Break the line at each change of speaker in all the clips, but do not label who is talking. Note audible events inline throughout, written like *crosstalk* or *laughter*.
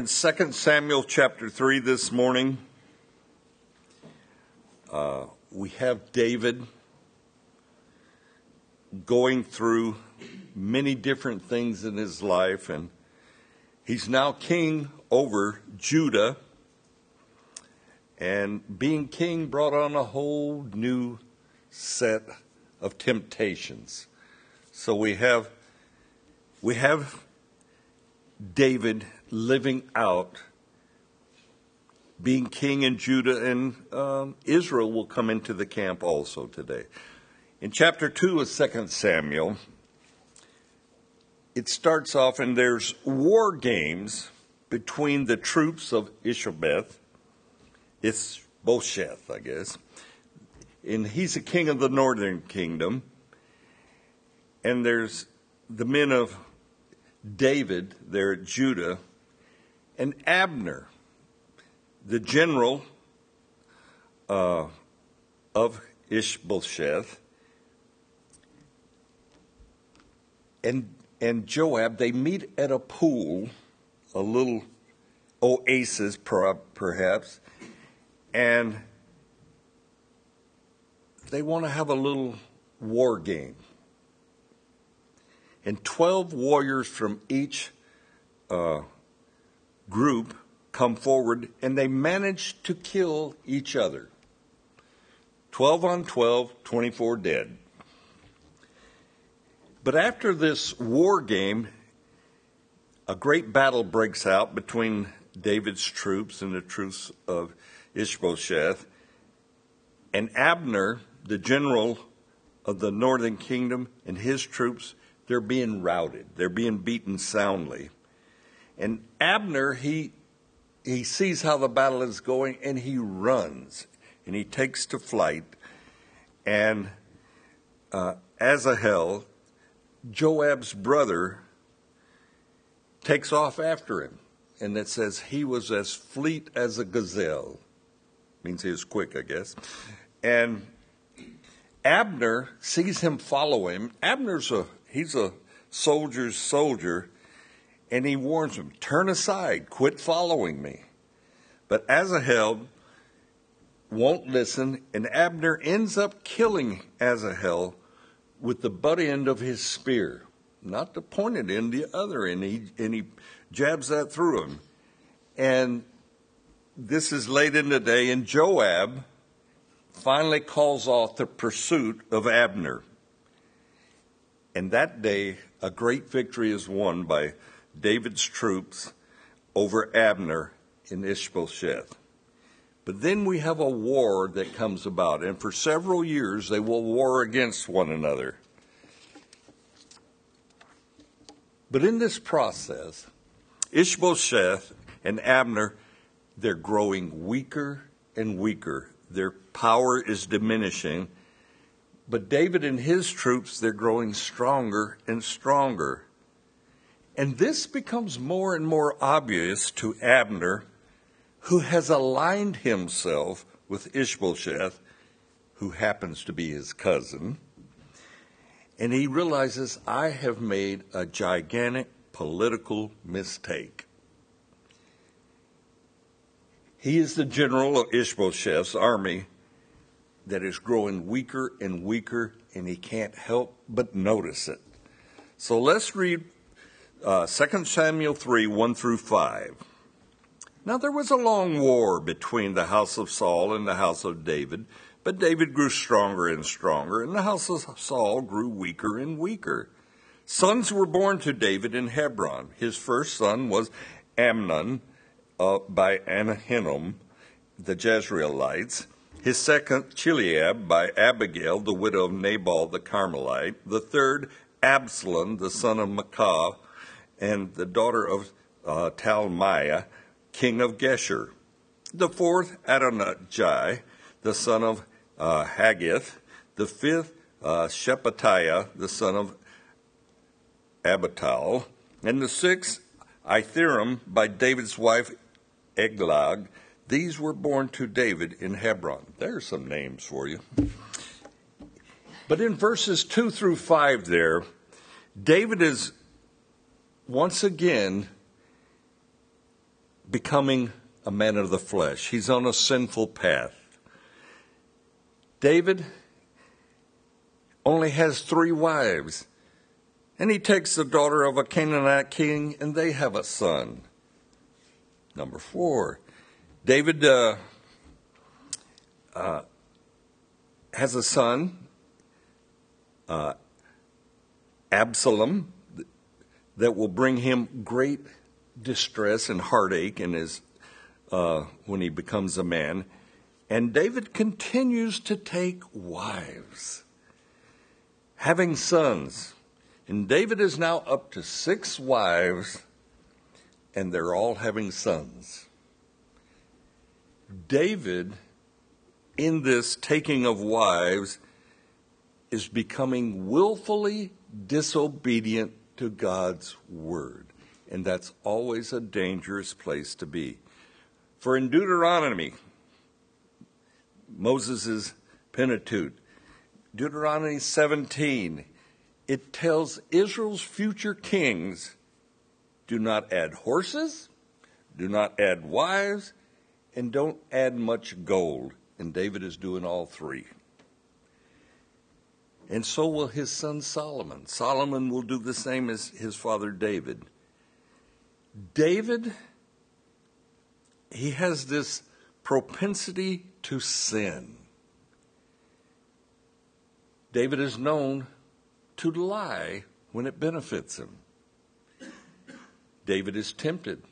In 2 Samuel chapter 3 this morning, uh, we have David going through many different things in his life, and he's now king over Judah. And being king brought on a whole new set of temptations. So we have we have David living out being king in Judah and um, Israel will come into the camp also today. In chapter 2 of 2 Samuel, it starts off and there's war games between the troops of Ishbosheth, Ishbosheth, I guess, and he's a king of the northern kingdom, and there's the men of David there at Judah, and Abner, the general uh, of Ishbosheth, and and Joab, they meet at a pool, a little oasis perhaps, and they want to have a little war game. And 12 warriors from each uh, group come forward and they manage to kill each other. 12 on 12, 24 dead. But after this war game, a great battle breaks out between David's troops and the troops of Ishbosheth. And Abner, the general of the northern kingdom, and his troops, they're being routed. They're being beaten soundly. And Abner, he, he sees how the battle is going and he runs and he takes to flight. And uh, Asahel, Joab's brother, takes off after him. And it says he was as fleet as a gazelle. Means he was quick, I guess. And Abner sees him follow him. Abner's a he's a soldier's soldier, and he warns him, Turn aside, quit following me. But Asahel won't listen, and Abner ends up killing Asahel with the butt end of his spear, not the pointed end, the other end. He, and he jabs that through him. And this is late in the day, and Joab finally calls off the pursuit of Abner. And that day, a great victory is won by David's troops over Abner in Ishbosheth. But then we have a war that comes about, and for several years they will war against one another. But in this process, Ishbosheth and Abner, they're growing weaker and weaker. Their power is diminishing. But David and his troops, they're growing stronger and stronger. And this becomes more and more obvious to Abner, who has aligned himself with Ishbosheth, who happens to be his cousin. And he realizes, I have made a gigantic political mistake. He is the general of Ishbosheth's army that is growing weaker and weaker, and he can't help but notice it. So let's read uh, 2 Samuel 3 1 through 5. Now there was a long war between the house of Saul and the house of David, but David grew stronger and stronger, and the house of Saul grew weaker and weaker. Sons were born to David in Hebron. His first son was Amnon uh, by Ahinoam, the Jezreelites. His second, Chileab by Abigail, the widow of Nabal the Carmelite. The third, Absalom, the son of Maacah, and the daughter of uh, Talmaiah, king of Geshur. The fourth, Adonijah, the son of uh, Haggith. The fifth, uh, Shephatiah, the son of Abital. And the sixth, Ithream, by David's wife Eglah. These were born to David in Hebron. There's some names for you. But in verses 2 through 5 there, David is once again becoming a man of the flesh. He's on a sinful path. David only has three wives, and he takes the daughter of a Canaanite king, and they have a son. Number four, David uh, uh, has a son, uh, Absalom, that will bring him great distress and heartache in his uh, when he becomes a man. And David continues to take wives, having sons. And David is now up to six wives, and they're all having sons. David, in this taking of wives, is becoming willfully disobedient to God's word. And that's always a dangerous place to be. For in Deuteronomy, Moses' Pentateuch, Deuteronomy 17, it tells Israel's future kings do not add horses, do not add wives, and don't add much gold. And David is doing all three. And so will his son Solomon. Solomon will do the same as his father David. David, he has this propensity to sin. David is known to lie when it benefits him. David is tempted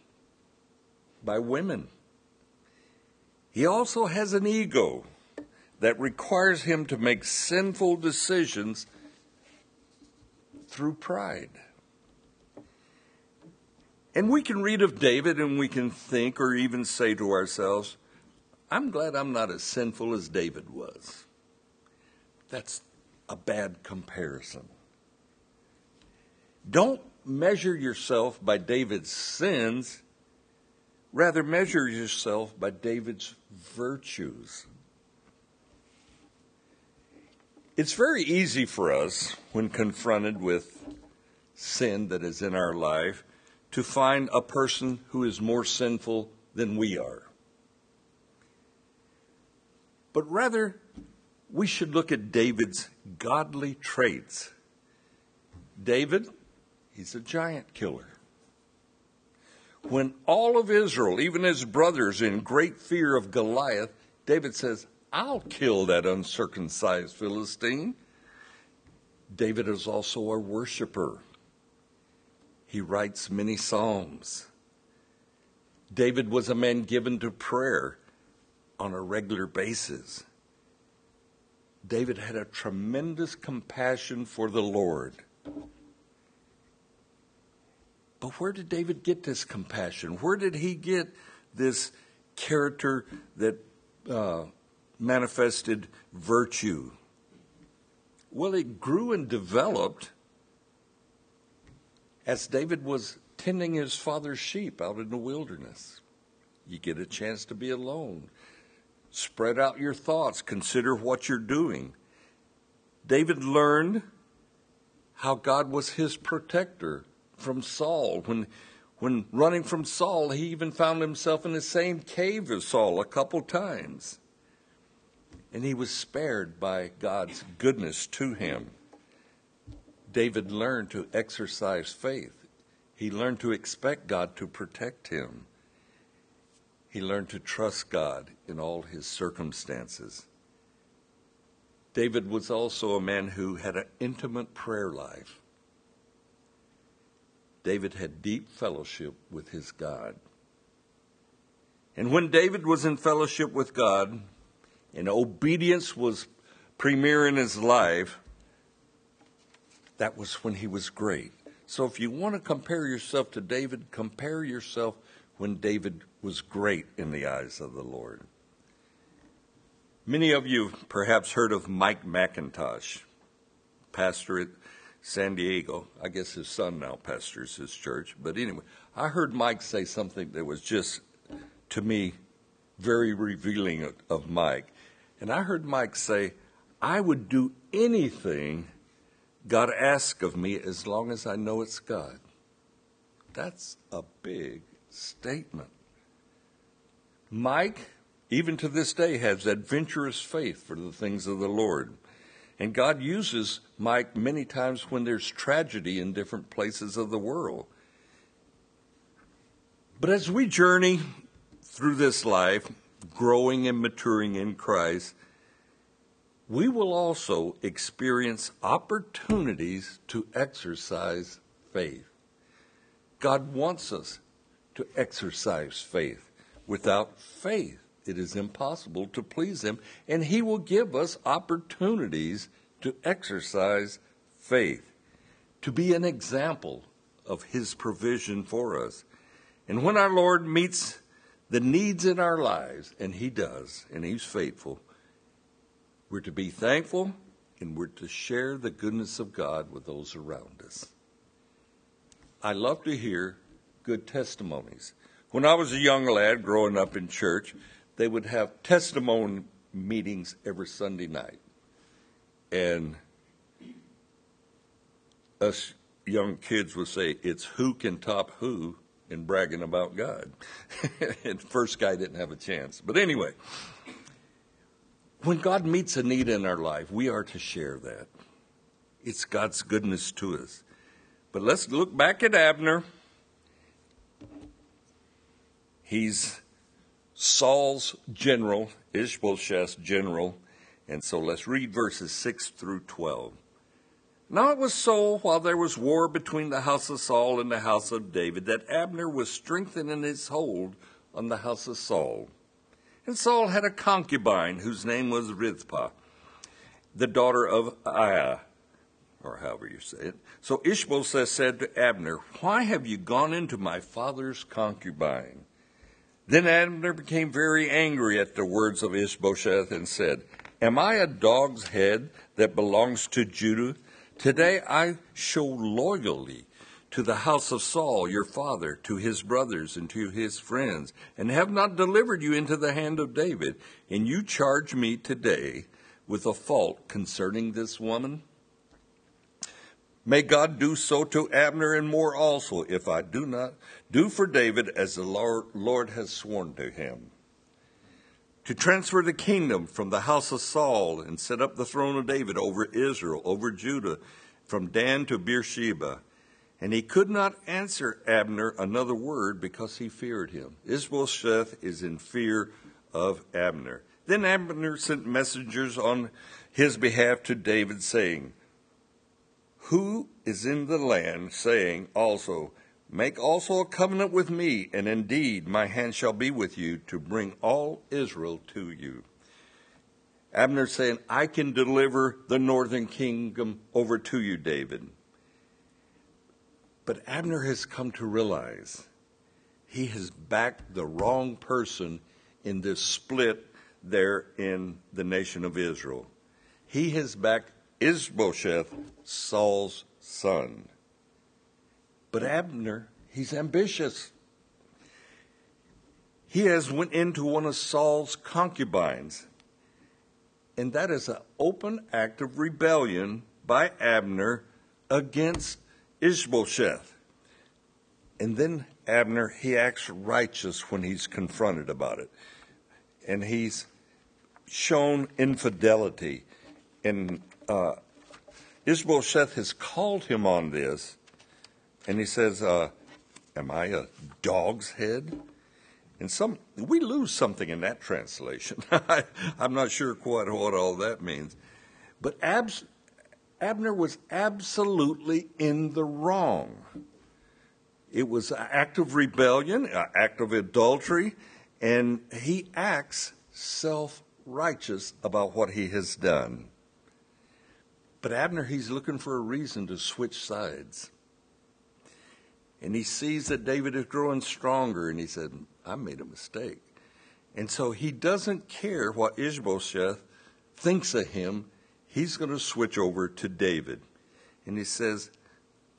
by women. He also has an ego that requires him to make sinful decisions through pride. And we can read of David and we can think or even say to ourselves, I'm glad I'm not as sinful as David was. That's a bad comparison. Don't measure yourself by David's sins, rather, measure yourself by David's virtues. It's very easy for us when confronted with sin that is in our life to find a person who is more sinful than we are. But rather, we should look at David's godly traits. David, he's a giant killer. When all of Israel, even his brothers, in great fear of Goliath, David says, I'll kill that uncircumcised Philistine. David is also a worshiper. He writes many psalms. David was a man given to prayer on a regular basis. David had a tremendous compassion for the Lord. But where did David get this compassion? Where did he get this character that uh, manifested virtue? Well, it grew and developed as David was tending his father's sheep out in the wilderness. You get a chance to be alone. Spread out your thoughts, consider what you're doing. David learned how God was his protector from Saul. When, when running from Saul, he even found himself in the same cave as Saul a couple times and he was spared by God's goodness to him. David learned to exercise faith. He learned to expect God to protect him. He learned to trust God in all his circumstances. David was also a man who had an intimate prayer life. David had deep fellowship with his God. And when David was in fellowship with God, and obedience was premier in his life, that was when he was great. So if you want to compare yourself to David, compare yourself when David was great in the eyes of the Lord. Many of you perhaps heard of Mike MacIntosh, pastor at San Diego. I guess his son now pastors his church. But anyway, I heard Mike say something that was just, to me, very revealing of, of Mike. And I heard Mike say, I would do anything God asks of me as long as I know it's God. That's a big statement. Mike, even to this day, has adventurous faith for the things of the Lord. And God uses Mike many times when there's tragedy in different places of the world. But as we journey through this life, growing and maturing in Christ, we will also experience opportunities to exercise faith. God wants us to exercise faith. Without faith, it is impossible to please Him, and He will give us opportunities to exercise faith, to be an example of His provision for us. And when our Lord meets the needs in our lives, and He does, and He's faithful, we're to be thankful and we're to share the goodness of God with those around us. I love to hear good testimonies. When I was a young lad growing up in church, they would have testimony meetings every Sunday night. And us young kids would say, it's who can top who in bragging about God. *laughs* and first guy didn't have a chance. But anyway, when God meets a need in our life, we are to share that. It's God's goodness to us. But let's look back at Abner. He's Saul's general, Ishbosheth's general. And so let's read verses 6 through 12. Now it was so, while there was war between the house of Saul and the house of David, that Abner was strengthening his hold on the house of Saul. And Saul had a concubine whose name was Rizpah, the daughter of Aiah, or however you say it. So Ishbosheth said to Abner, Why have you gone into my father's concubine? Then Abner became very angry at the words of Ishbosheth and said, Am I a dog's head that belongs to Judah? Today I show loyalty to the house of Saul, your father, to his brothers, and to his friends, and have not delivered you into the hand of David. And you charge me today with a fault concerning this woman? May God do so to Abner and more also, if I do not do for David as the Lord, Lord has sworn to him. To transfer the kingdom from the house of Saul and set up the throne of David over Israel, over Judah, from Dan to Beersheba and he could not answer Abner another word because he feared him. Ishbosheth is in fear of Abner. Then Abner sent messengers on his behalf to David, saying, Who is in the land, saying also, Make also a covenant with me, and indeed my hand shall be with you to bring all Israel to you. Abner saying, I can deliver the northern kingdom over to you, David. But Abner has come to realize he has backed the wrong person in this split there in the nation of Israel. He has backed Ishbosheth, Saul's son. But Abner, he's ambitious. He has went into one of Saul's concubines. And that is an open act of rebellion by Abner against Ishbosheth. And then Abner, he acts righteous when he's confronted about it. And he's shown infidelity. And uh, Ishbosheth has called him on this. And he says, uh, Am I a dog's head? And some we lose something in that translation. *laughs* I, am not sure quite what all that means. But Abs, Abner was absolutely in the wrong. It was an act of rebellion, an act of adultery, and he acts self righteous about what he has done. But Abner, he's looking for a reason to switch sides. And he sees that David is growing stronger, and he said, I made a mistake. And so he doesn't care what Ishbosheth thinks of him he's going to switch over to David. And he says,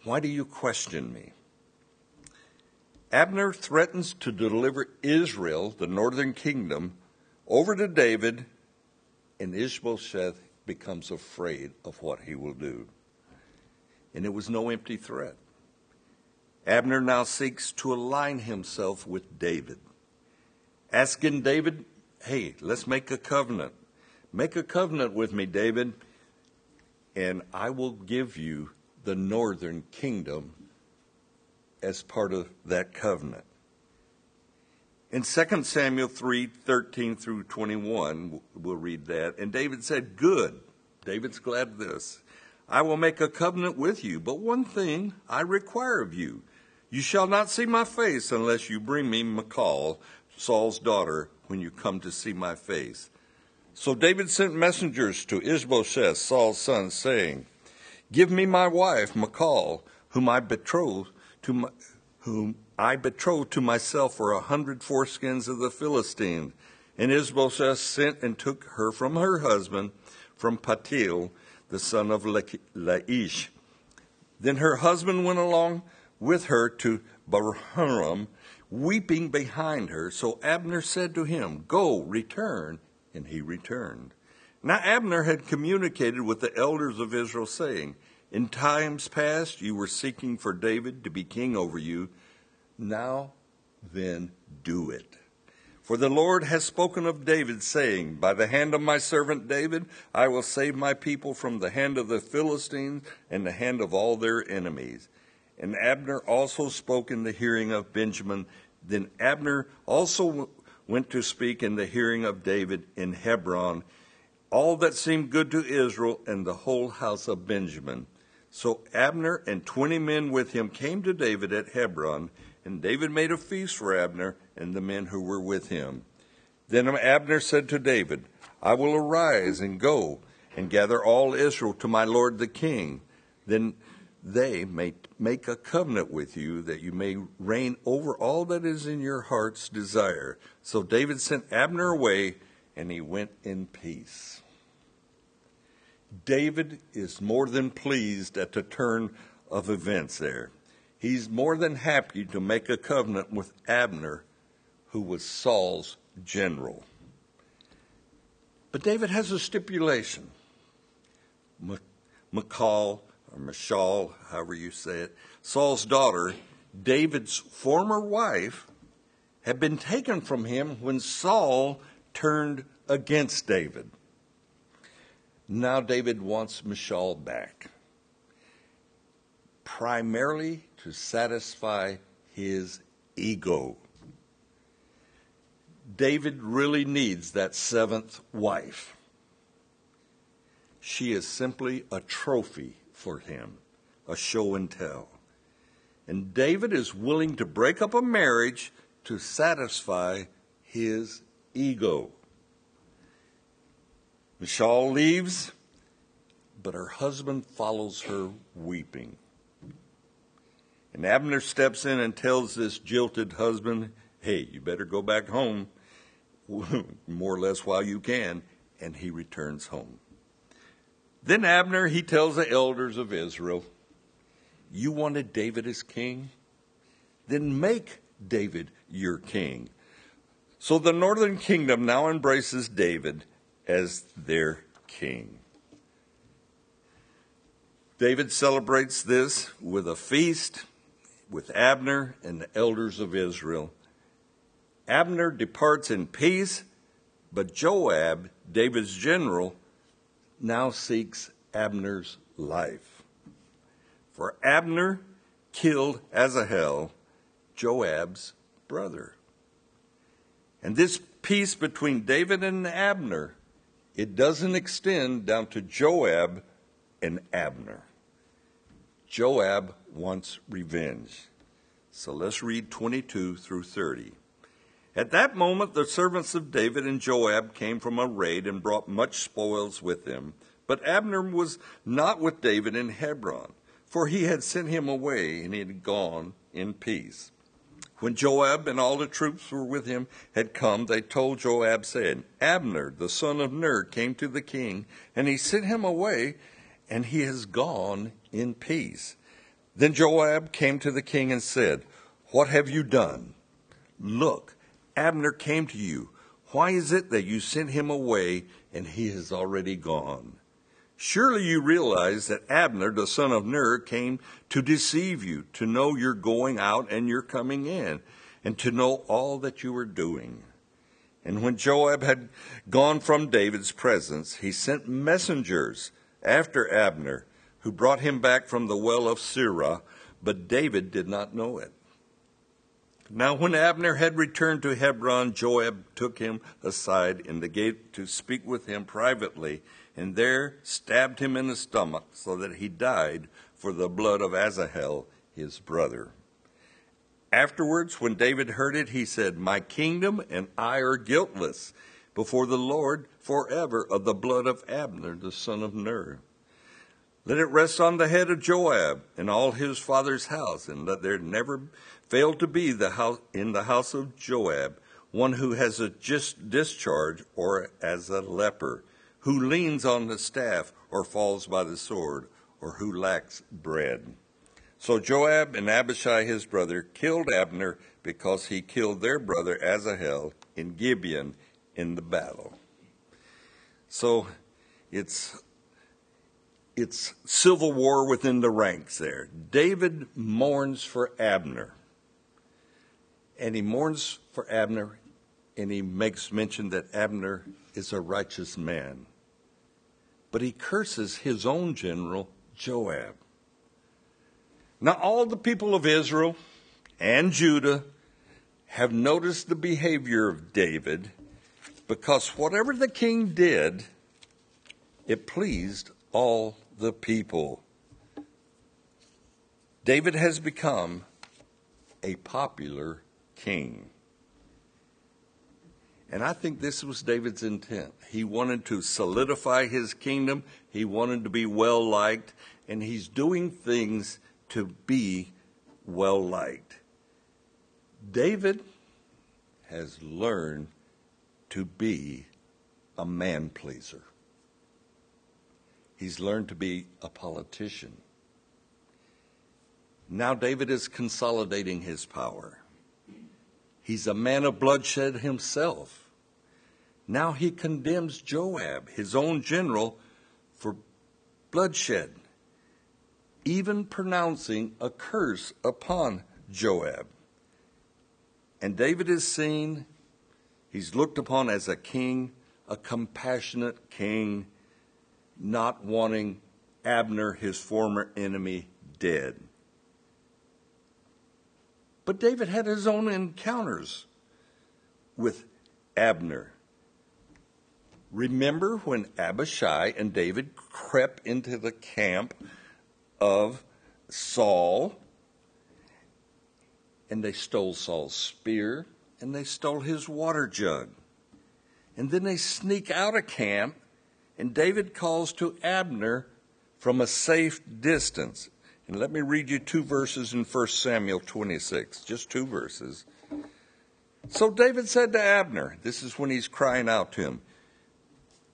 Why do you question me? Abner threatens to deliver Israel, the northern kingdom, over to David, and Ishbosheth becomes afraid of what he will do. And it was no empty threat. Abner now seeks to align himself with David. asking David, hey, let's make a covenant. Make a covenant with me, David, and I will give you the northern kingdom as part of that covenant. In 2 Samuel 3 13 through 21, we'll read that. And David said, Good. David's glad of this. I will make a covenant with you, but one thing I require of you. You shall not see my face unless you bring me Michal, Saul's daughter, when you come to see my face. So David sent messengers to Ishbosheth, Saul's son, saying, Give me my wife, Michal, whom I betrothed to my, whom I betrothed to myself for a hundred foreskins of the Philistine. And Ishbosheth sent and took her from her husband, from Paltiel, the son of Laish. Then her husband went along with her to Bahurim, weeping behind her. So Abner said to him, Go, return. And he returned. Now Abner had communicated with the elders of Israel, saying, In times past you were seeking for David to be king over you. Now then do it. For the Lord has spoken of David, saying, By the hand of my servant David, I will save my people from the hand of the Philistines and the hand of all their enemies. And Abner also spoke in the hearing of Benjamin. Then Abner also went to speak in the hearing of David in Hebron, all that seemed good to Israel and the whole house of Benjamin. So Abner and twenty men with him came to David at Hebron, and David made a feast for Abner and the men who were with him. Then Abner said to David, I will arise and go and gather all Israel to my lord the king. Then they may make a covenant with you that you may reign over all that is in your heart's desire. So David sent Abner away and he went in peace. David is more than pleased at the turn of events there. He's more than happy to make a covenant with Abner, who was Saul's general. But David has a stipulation. Michal, or Michal, however you say it, Saul's daughter, David's former wife, had been taken from him when Saul turned against David. Now David wants Michal back primarily to satisfy his ego. David really needs that seventh wife. She is simply a trophy for him, a show and tell. And David is willing to break up a marriage to satisfy his ego. Michal leaves, but her husband follows her weeping. And Abner steps in and tells this jilted husband, hey, you better go back home, *laughs* more or less while you can. And he returns home. Then Abner, he tells the elders of Israel, You wanted David as king? Then make David your king. So the northern kingdom now embraces David as their king. David celebrates this with a feast with Abner and the elders of Israel. Abner departs in peace, but Joab, David's general, now seeks Abner's life. For Abner killed Asahel, Joab's brother. And this peace between David and Abner, it doesn't extend down to Joab and Abner. Joab wants revenge. So let's read 22 through 30. At that moment, the servants of David and Joab came from a raid and brought much spoils with them. But Abner was not with David in Hebron, for he had sent him away and he had gone in peace. When Joab and all the troops who were with him had come, they told Joab, saying, Abner, the son of Ner, came to the king, and he sent him away, and he has gone in peace. Then Joab came to the king and said, What have you done? Look, Abner came to you. Why is it that you sent him away and he has already gone? Surely you realize that Abner, the son of Ner, came to deceive you, to know you're going out and you're coming in, and to know all that you are doing. And when Joab had gone from David's presence, he sent messengers after Abner, who brought him back from the well of Sirah, but David did not know it. Now, when Abner had returned to Hebron, Joab took him aside in the gate to speak with him privately, and there stabbed him in the stomach, so that he died for the blood of Asahel, his brother. Afterwards, when David heard it, he said, My kingdom and I are guiltless before the Lord forever of the blood of Abner, the son of Ner. Let it rest on the head of Joab and all his father's house, and let there never fail to be the house, in the house of Joab one who has a just discharge or as a leper, who leans on the staff or falls by the sword, or who lacks bread. So Joab and Abishai his brother killed Abner because he killed their brother Asahel in Gibeon in the battle. So it's it's civil war within the ranks there. David mourns for Abner. And he mourns for Abner and he makes mention that Abner is a righteous man. But he curses his own general, Joab. Now, all the people of Israel and Judah have noticed the behavior of David because whatever the king did, it pleased all the people. David has become a popular king. And I think this was David's intent. He wanted to solidify his kingdom, he wanted to be well liked, and he's doing things to be well liked. David has learned to be a man pleaser. He's learned to be a politician. Now David is consolidating his power. He's a man of bloodshed himself. Now he condemns Joab, his own general, for bloodshed even pronouncing a curse upon Joab. And David is seen, he's looked upon as a king, a compassionate king, not wanting Abner, his former enemy, dead. But David had his own encounters with Abner. Remember when Abishai and David crept into the camp of Saul, and they stole Saul's spear, and they stole his water jug. And then they sneak out of camp, and David calls to Abner from a safe distance. And let me read you two verses in 1 Samuel 26, just two verses. So David said to Abner, this is when he's crying out to him,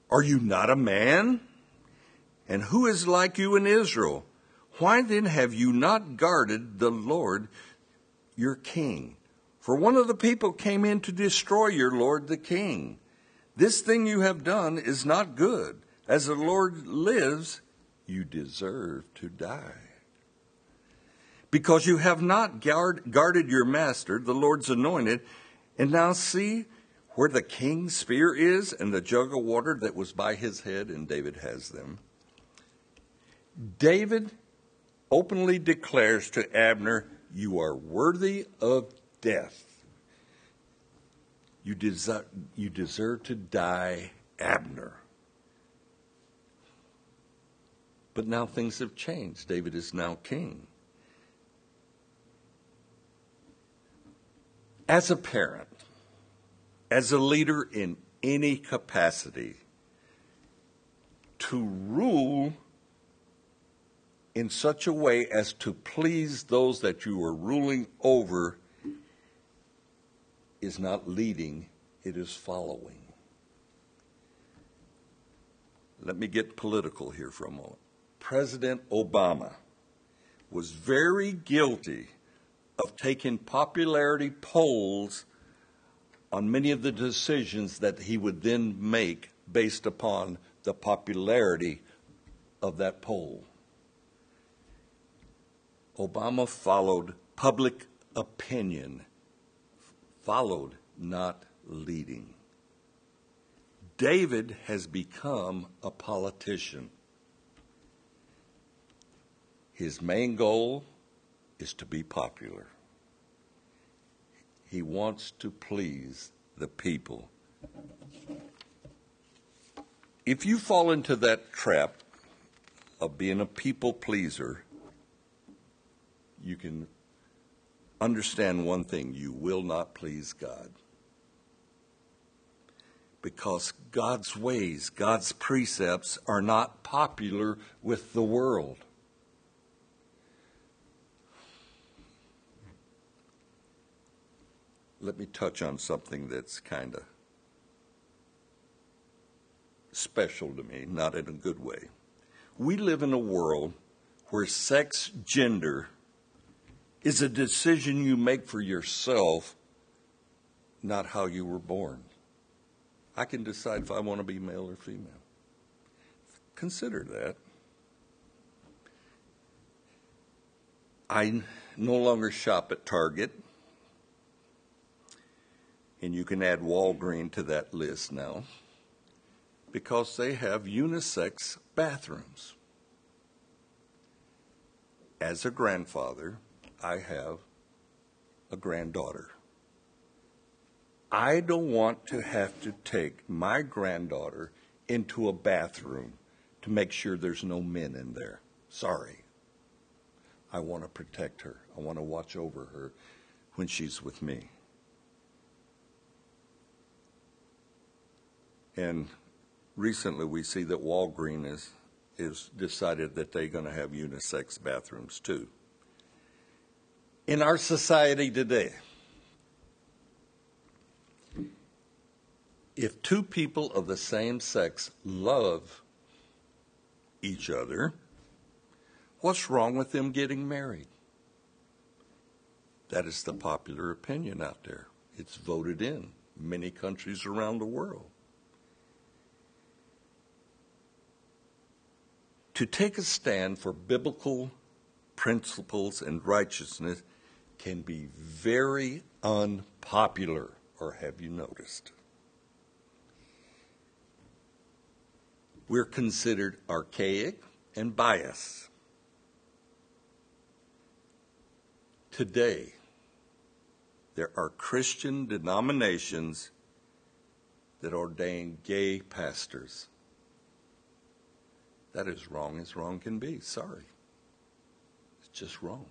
Are you not a man? And who is like you in Israel? Why then have you not guarded the Lord your king? For one of the people came in to destroy your Lord the king. This thing you have done is not good. As the Lord lives, you deserve to die. Because you have not guard, guarded your master, the Lord's anointed, and now see where the king's spear is and the jug of water that was by his head, and David has them. David openly declares to Abner, You are worthy of death. You deserve, you deserve to die, Abner. But now things have changed. David is now king. As a parent, as a leader in any capacity, to rule in such a way as to please those that you are ruling over is not leading, it is following. Let me get political here for a moment. President Obama was very guilty of taking popularity polls on many of the decisions that he would then make based upon the popularity of that poll. Obama followed public opinion, followed, not leading. David has become a politician. His main goal is to be popular. He wants to please the people. If you fall into that trap of being a people pleaser, you can understand one thing you will not please God. Because God's ways, God's precepts are not popular with the world. Let me touch on something that's kind of special to me, not in a good way. We live in a world where sex, gender, is a decision you make for yourself, not how you were born. I can decide if I want to be male or female. Consider that. I no longer shop at Target, and you can add Walgreens to that list now because they have unisex bathrooms. As a grandfather, I have a granddaughter. I don't want to have to take my granddaughter into a bathroom to make sure there's no men in there. Sorry. I want to protect her. I want to watch over her when she's with me. And recently we see that Walgreens is, is decided that they're going to have unisex bathrooms too. In our society today, if two people of the same sex love each other, what's wrong with them getting married? That is the popular opinion out there. It's voted in many countries around the world. To take a stand for biblical principles and righteousness can be very unpopular, or have you noticed? We're considered archaic and biased. Today, there are Christian denominations that ordain gay pastors. That is wrong as wrong can be. Sorry. It's just wrong.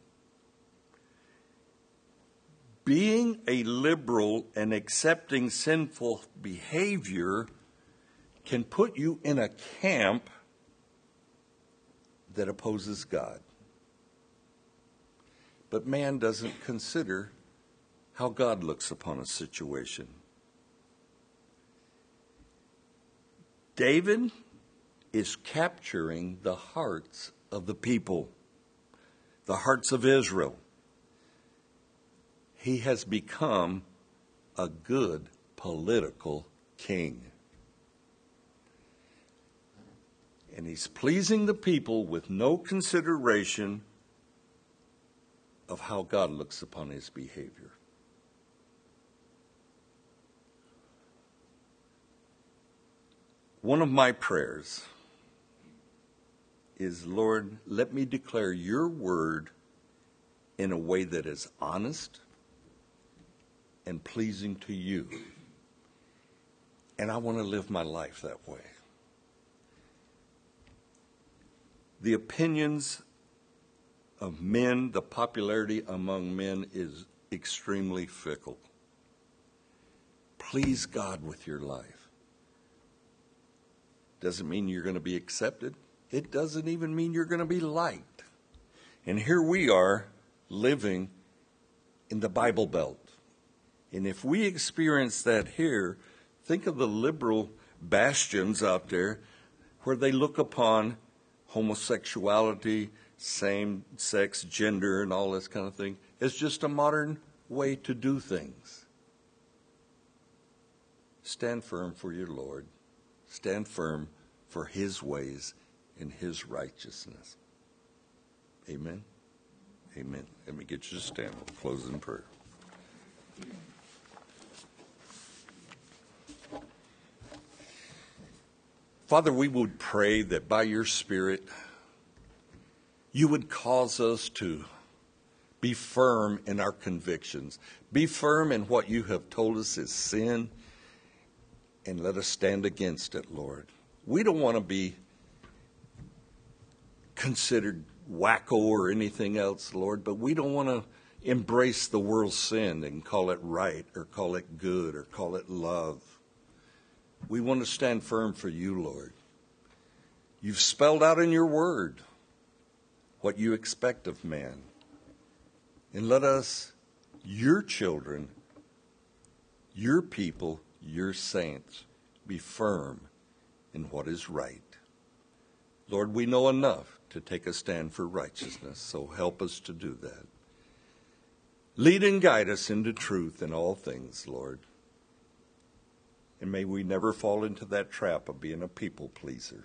Being a liberal and accepting sinful behavior can put you in a camp that opposes God. But man doesn't consider how God looks upon a situation. David is capturing the hearts of the people, the hearts of Israel. He has become a good political king. And he's pleasing the people with no consideration of how God looks upon his behavior. One of my prayers is Lord, let me declare your word in a way that is honest and pleasing to you. And I want to live my life that way. The opinions of men, the popularity among men is extremely fickle. Please God with your life. Doesn't mean you're going to be accepted it doesn't even mean you're going to be liked. And here we are living in the Bible Belt. And if we experience that here, think of the liberal bastions out there where they look upon homosexuality, same sex, gender, and all this kind of thing as just a modern way to do things. Stand firm for your Lord. Stand firm for his ways and his righteousness. Amen. Amen. Let me get you to stand. We'll close in prayer. Father, we would pray that by your Spirit, you would cause us to be firm in our convictions, be firm in what you have told us is sin, and let us stand against it, Lord. We don't want to be considered wacko or anything else, Lord, but we don't want to embrace the world's sin and call it right or call it good or call it love. We want to stand firm for you, Lord. You've spelled out in your word what you expect of man. And let us, your children, your people, your saints, be firm in what is right. Lord, we know enough to take a stand for righteousness, so help us to do that. Lead and guide us into truth in all things, Lord. And may we never fall into that trap of being a people pleaser.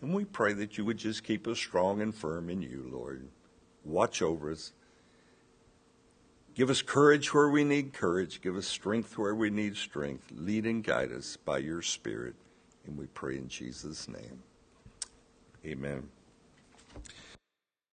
And we pray that you would just keep us strong and firm in you, Lord. Watch over us. Give us courage where we need courage. Give us strength where we need strength. Lead and guide us by your Spirit. And we pray in Jesus' name. Amen.